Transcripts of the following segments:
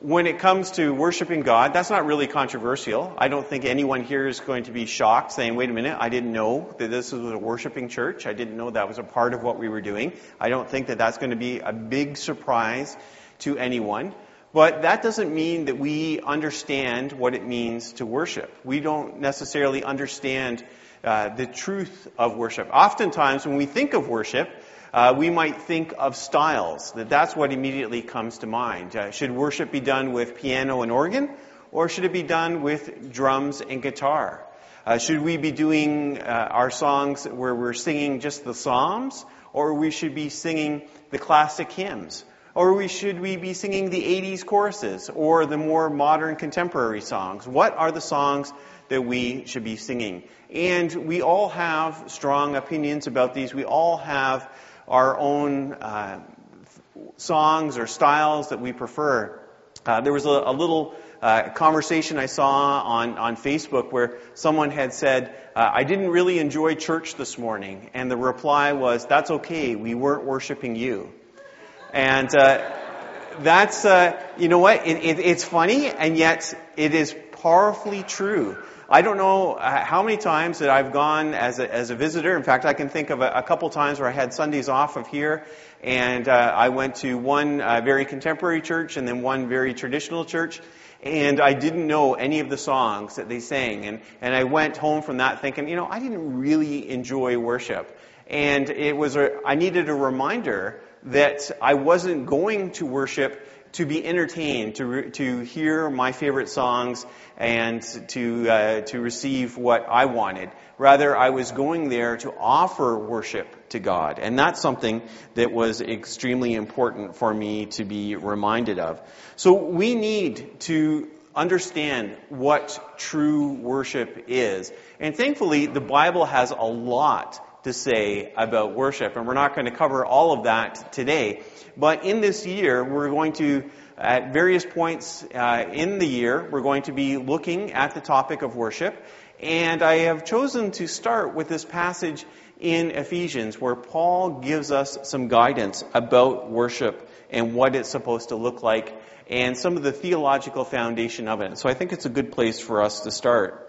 when it comes to worshiping God, that's not really controversial. I don't think anyone here is going to be shocked saying, wait a minute, I didn't know that this was a worshiping church. I didn't know that was a part of what we were doing. I don't think that that's going to be a big surprise to anyone. But that doesn't mean that we understand what it means to worship. We don't necessarily understand uh, the truth of worship. Oftentimes, when we think of worship, uh, we might think of styles, that that's what immediately comes to mind. Uh, should worship be done with piano and organ, or should it be done with drums and guitar? Uh, should we be doing uh, our songs where we're singing just the psalms, or we should be singing the classic hymns? Or we should we be singing the 80s choruses or the more modern contemporary songs? What are the songs that we should be singing? And we all have strong opinions about these. We all have our own uh, songs or styles that we prefer. Uh, there was a, a little uh, conversation I saw on, on Facebook where someone had said, uh, I didn't really enjoy church this morning. And the reply was, That's okay, we weren't worshiping you. And uh, that's, uh, you know what, it, it, it's funny, and yet it is powerfully true. I don't know uh, how many times that I've gone as a, as a visitor. In fact, I can think of a, a couple times where I had Sundays off of here, and uh, I went to one uh, very contemporary church and then one very traditional church, and I didn't know any of the songs that they sang, and and I went home from that thinking, you know, I didn't really enjoy worship, and it was a, I needed a reminder that I wasn't going to worship to be entertained, to, to hear my favorite songs, and to, uh, to receive what I wanted. Rather, I was going there to offer worship to God. And that's something that was extremely important for me to be reminded of. So we need to understand what true worship is. And thankfully, the Bible has a lot to say about worship, and we're not going to cover all of that today. But in this year, we're going to, at various points uh, in the year, we're going to be looking at the topic of worship. And I have chosen to start with this passage in Ephesians where Paul gives us some guidance about worship and what it's supposed to look like and some of the theological foundation of it. So I think it's a good place for us to start.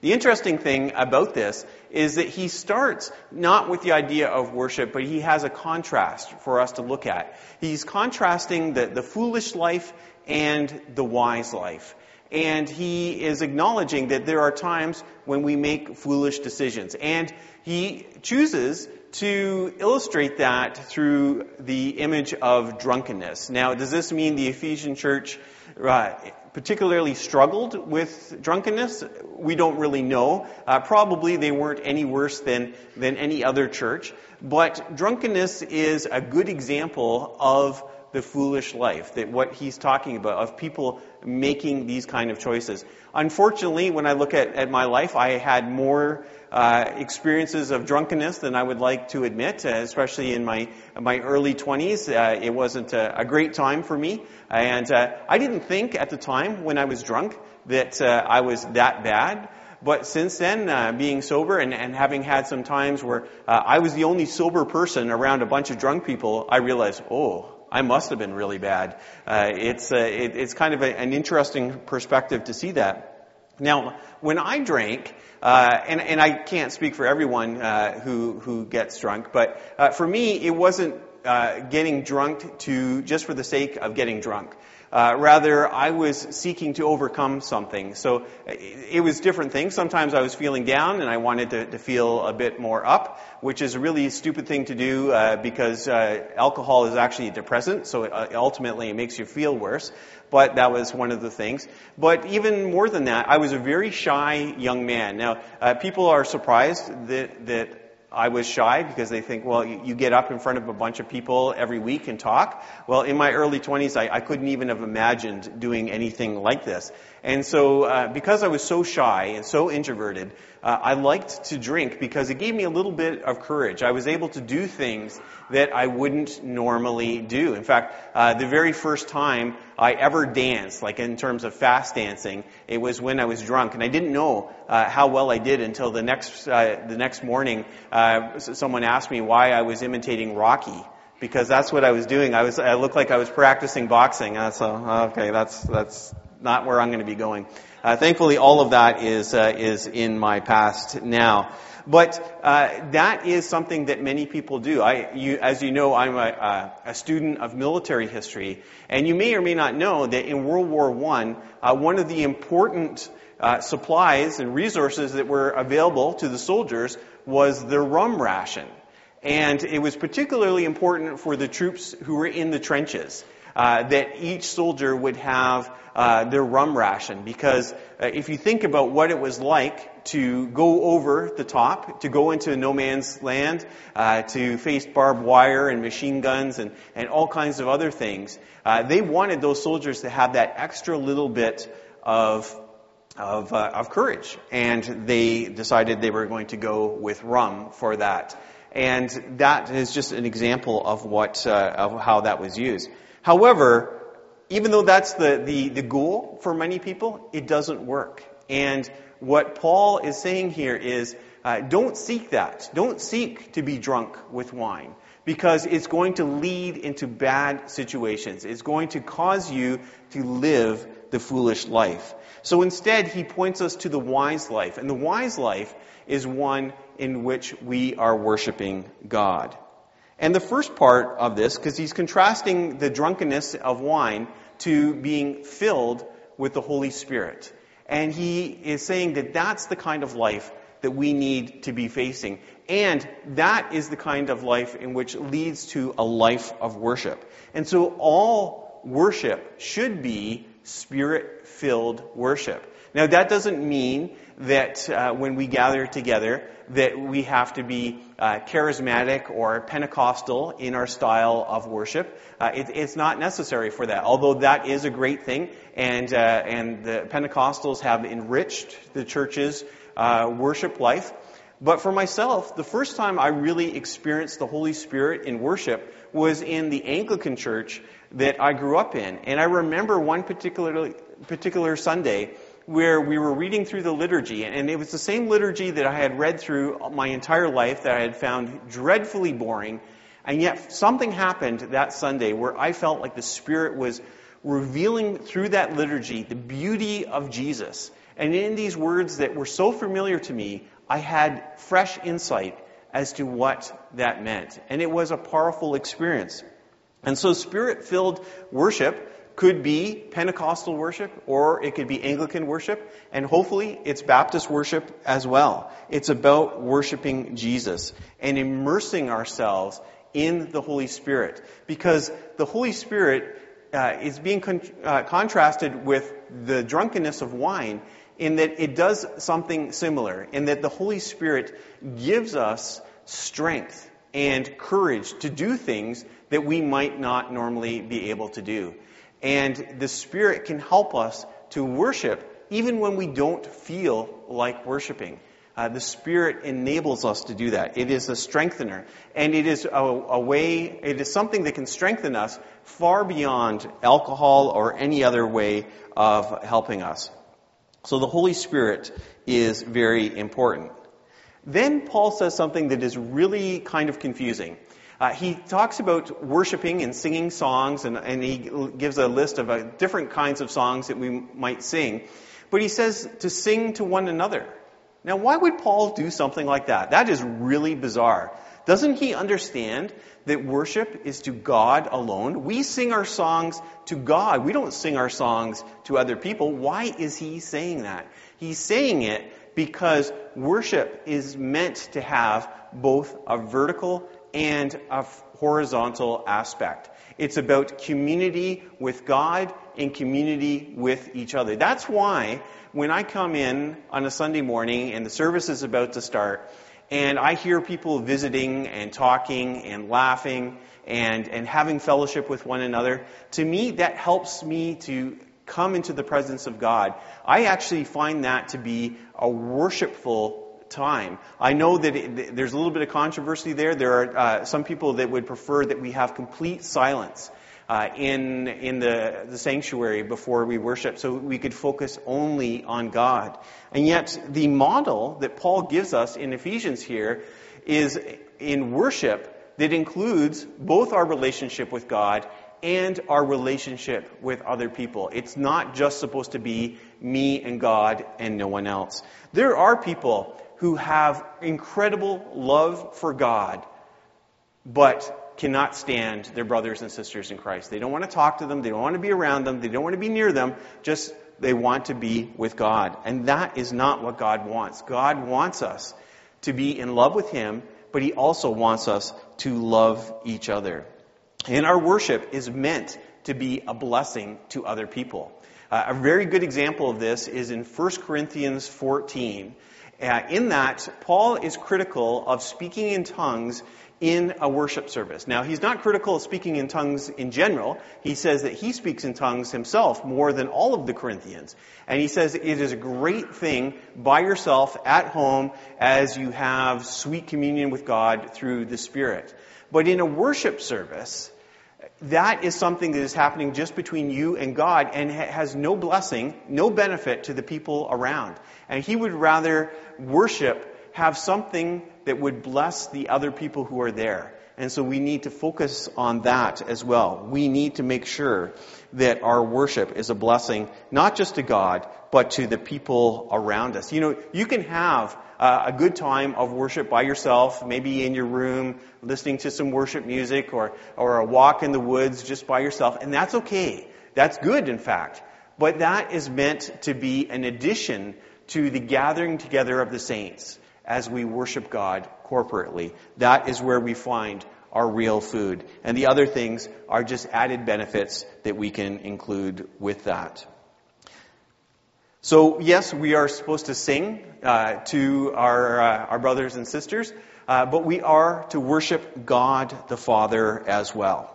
The interesting thing about this is that he starts not with the idea of worship, but he has a contrast for us to look at. He's contrasting the, the foolish life and the wise life. And he is acknowledging that there are times when we make foolish decisions. And he chooses to illustrate that through the image of drunkenness. Now, does this mean the Ephesian church uh, particularly struggled with drunkenness? We don't really know. Uh, probably they weren't any worse than, than any other church. But drunkenness is a good example of the foolish life, that what he's talking about, of people making these kind of choices. Unfortunately, when I look at, at my life, I had more uh, experiences of drunkenness than I would like to admit, uh, especially in my my early 20s. Uh, it wasn't a, a, great time for me, and uh, I didn't think at the time when I was drunk that uh, I was that bad. But since then, uh, being sober and, and, having had some times where I was the only sober person around a bunch of drunk people, I realized, oh, I must have been really bad. Uh, it's it, it's kind of a, an interesting perspective to see that. Now, when I drank, uh, and, and I can't speak for everyone uh, who who gets drunk, but uh, for me, it wasn't uh, getting drunk to just for the sake of getting drunk. Uh, rather, I was seeking to overcome something. So it was different things. Sometimes I was feeling down and I wanted to, to feel a bit more up, which is a really stupid thing to do uh, because uh, alcohol is actually a depressant, so it, uh, ultimately it makes you feel worse. But that was one of the things. But even more than that, I was a very shy young man. Now, uh, people are surprised that, that I was shy because they think, well, you, get up in front of a bunch of people every week and talk. Well, in my early 20s, I, I couldn't even have imagined doing anything like this. And so, uh, because I was so shy and so introverted, uh, I liked to drink because it gave me a little bit of courage. I was able to do things that I wouldn't normally do. In fact, uh, the very first time I ever danced, like in terms of fast dancing, it was when I was drunk, and I didn't know uh, how well I did until the next uh, the next morning. Uh, someone asked me why I was imitating Rocky because that's what I was doing. I was I looked like I was practicing boxing. So okay, that's that's not where I'm going to be going. Uh, thankfully, all of that is uh, is in my past now. But uh, that is something that many people do. I, you, as you know, I'm a, a, student of military history, and you may or may not know that in World War One, uh, one of the important uh, supplies and resources that were available to the soldiers was the rum ration. And it was particularly important for the troops who were in the trenches. Uh, that each soldier would have uh, their rum ration because uh, if you think about what it was like to go over the top, to go into no man's land, uh, to face barbed wire and machine guns and, and all kinds of other things, uh, they wanted those soldiers to have that extra little bit of of, uh, of courage. And they decided they were going to go with rum for that. And that is just an example of what, uh, of how that was used. However, even though that's the, the, the goal for many people, it doesn't work. And what Paul is saying here is, uh, don't seek that. Don't seek to be drunk with wine because it's going to lead into bad situations. It's going to cause you to live the foolish life. So instead, he points us to the wise life. And the wise life is one in which we are worshiping God. And the first part of this, because he's contrasting the drunkenness of wine to being filled with the Holy Spirit. And he is saying that that's the kind of life that we need to be facing. And that is the kind of life in which leads to a life of worship. And so all worship should be spirit filled worship. Now, that doesn't mean that uh, when we gather together that we have to be uh, charismatic or Pentecostal in our style of worship. Uh, it, it's not necessary for that, although that is a great thing, and uh, and the Pentecostals have enriched the church's uh, worship life. But for myself, the first time I really experienced the Holy Spirit in worship was in the Anglican church that I grew up in. And I remember one particular, particular Sunday where we were reading through the liturgy, and it was the same liturgy that I had read through my entire life that I had found dreadfully boring. And yet something happened that Sunday where I felt like the Spirit was revealing through that liturgy the beauty of Jesus. And in these words that were so familiar to me, I had fresh insight as to what that meant. And it was a powerful experience. And so spirit filled worship could be Pentecostal worship or it could be Anglican worship and hopefully it's Baptist worship as well. It's about worshiping Jesus and immersing ourselves in the Holy Spirit because the Holy Spirit uh, is being con- uh, contrasted with the drunkenness of wine in that it does something similar in that the Holy Spirit gives us strength and courage to do things that we might not normally be able to do. And the Spirit can help us to worship even when we don't feel like worshiping. Uh, the Spirit enables us to do that. It is a strengthener. And it is a, a, way, it is something that can strengthen us far beyond alcohol or any other way of helping us. So the Holy Spirit is very important. Then Paul says something that is really kind of confusing. Uh, he talks about worshiping and singing songs, and, and he gives a list of uh, different kinds of songs that we might sing. But he says to sing to one another. Now, why would Paul do something like that? That is really bizarre. Doesn't he understand that worship is to God alone? We sing our songs to God. We don't sing our songs to other people. Why is he saying that? He's saying it because worship is meant to have both a vertical and a horizontal aspect. It's about community with God and community with each other. That's why when I come in on a Sunday morning and the service is about to start, and I hear people visiting and talking and laughing and, and having fellowship with one another, to me that helps me to come into the presence of God. I actually find that to be a worshipful time. I know that it, there's a little bit of controversy there. There are uh, some people that would prefer that we have complete silence uh, in in the, the sanctuary before we worship, so we could focus only on God. And yet, the model that Paul gives us in Ephesians here is in worship that includes both our relationship with God and our relationship with other people. It's not just supposed to be me and God and no one else. There are people who have incredible love for God, but cannot stand their brothers and sisters in Christ. They don't want to talk to them, they don't want to be around them, they don't want to be near them, just they want to be with God. And that is not what God wants. God wants us to be in love with Him, but He also wants us to love each other. And our worship is meant to be a blessing to other people. Uh, a very good example of this is in 1 Corinthians 14. Uh, in that, Paul is critical of speaking in tongues in a worship service. Now, he's not critical of speaking in tongues in general. He says that he speaks in tongues himself more than all of the Corinthians. And he says it is a great thing by yourself at home as you have sweet communion with God through the Spirit. But in a worship service, that is something that is happening just between you and God and has no blessing, no benefit to the people around. And he would rather worship have something that would bless the other people who are there. And so we need to focus on that as well. We need to make sure that our worship is a blessing, not just to God, but to the people around us. You know, you can have uh, a good time of worship by yourself, maybe in your room, listening to some worship music or, or a walk in the woods just by yourself, and that's okay. That's good, in fact. But that is meant to be an addition to the gathering together of the saints as we worship God corporately. That is where we find our real food. And the other things are just added benefits that we can include with that. So, yes, we are supposed to sing uh, to our, uh, our brothers and sisters, uh, but we are to worship God the Father as well.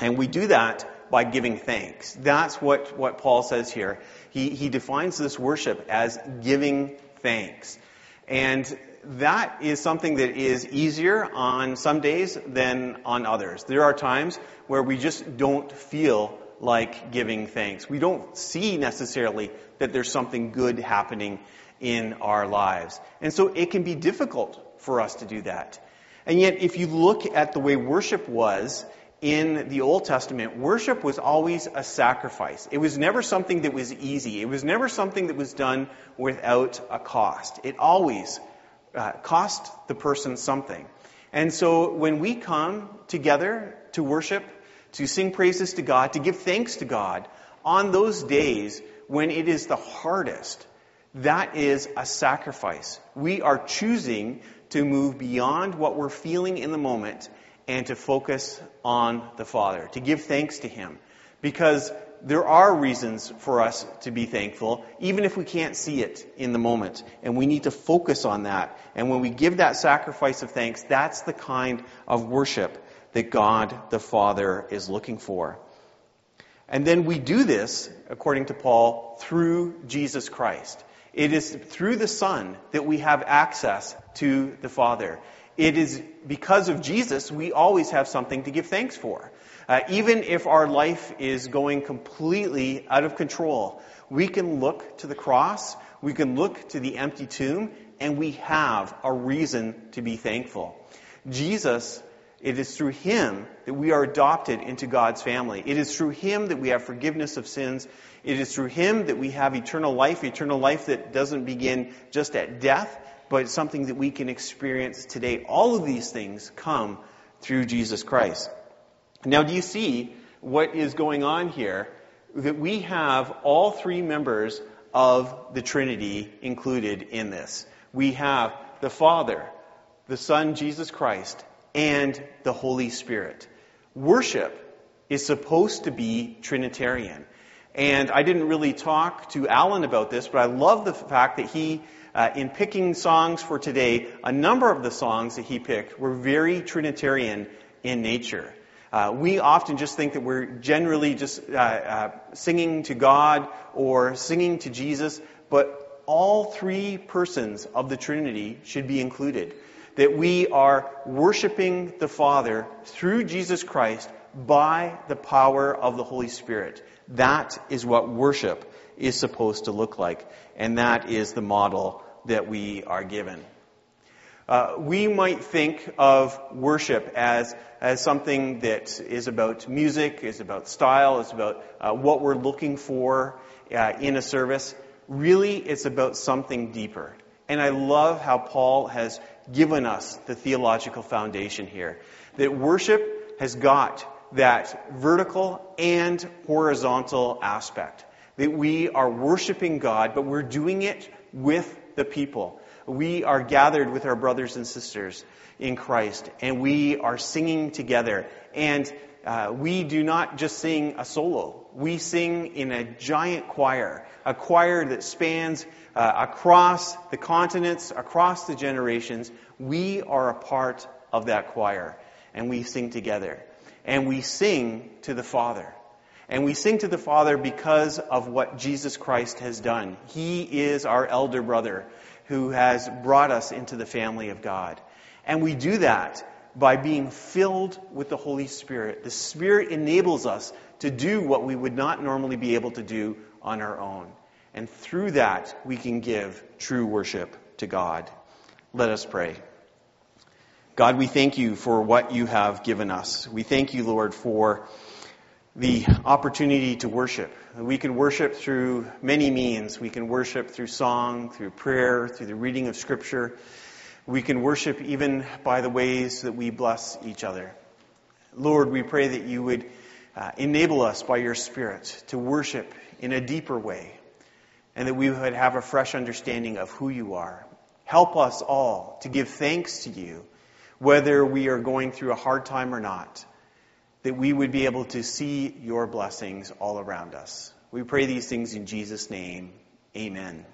And we do that by giving thanks. That's what, what Paul says here. He, he defines this worship as giving thanks. And that is something that is easier on some days than on others. There are times where we just don't feel like giving thanks. We don't see necessarily that there's something good happening in our lives. And so it can be difficult for us to do that. And yet, if you look at the way worship was in the Old Testament, worship was always a sacrifice. It was never something that was easy. It was never something that was done without a cost. It always uh, cost the person something. And so when we come together to worship, to sing praises to God, to give thanks to God, on those days when it is the hardest, that is a sacrifice. We are choosing to move beyond what we're feeling in the moment and to focus on the Father, to give thanks to Him. Because there are reasons for us to be thankful, even if we can't see it in the moment. And we need to focus on that. And when we give that sacrifice of thanks, that's the kind of worship that God the Father is looking for. And then we do this, according to Paul, through Jesus Christ. It is through the Son that we have access to the Father. It is because of Jesus we always have something to give thanks for. Uh, even if our life is going completely out of control, we can look to the cross, we can look to the empty tomb, and we have a reason to be thankful. Jesus, it is through Him that we are adopted into God's family. It is through Him that we have forgiveness of sins. It is through Him that we have eternal life, eternal life that doesn't begin just at death, but something that we can experience today. All of these things come through Jesus Christ. Now, do you see what is going on here? That we have all three members of the Trinity included in this. We have the Father, the Son, Jesus Christ, and the Holy Spirit. Worship is supposed to be Trinitarian. And I didn't really talk to Alan about this, but I love the fact that he uh, in picking songs for today, a number of the songs that he picked were very Trinitarian in nature. Uh, we often just think that we're generally just uh, uh, singing to God or singing to Jesus, but all three persons of the Trinity should be included. That we are worshiping the Father through Jesus Christ by the power of the Holy Spirit. That is what worship is supposed to look like. And that is the model that we are given. Uh, we might think of worship as, as something that is about music, is about style, is about uh, what we're looking for uh, in a service. Really, it's about something deeper. And I love how Paul has given us the theological foundation here. That worship has got that vertical and horizontal aspect. That we are worshiping God, but we're doing it with the people. We are gathered with our brothers and sisters in Christ, and we are singing together. And uh, we do not just sing a solo. We sing in a giant choir, a choir that spans uh, across the continents, across the generations. We are a part of that choir, and we sing together. And we sing to the Father. And we sing to the Father because of what Jesus Christ has done. He is our elder brother who has brought us into the family of God. And we do that by being filled with the Holy Spirit. The Spirit enables us to do what we would not normally be able to do on our own. And through that, we can give true worship to God. Let us pray. God, we thank you for what you have given us. We thank you, Lord, for the opportunity to worship. We can worship through many means. We can worship through song, through prayer, through the reading of Scripture. We can worship even by the ways that we bless each other. Lord, we pray that you would uh, enable us by your Spirit to worship in a deeper way and that we would have a fresh understanding of who you are. Help us all to give thanks to you, whether we are going through a hard time or not that we would be able to see your blessings all around us. We pray these things in Jesus' name. Amen.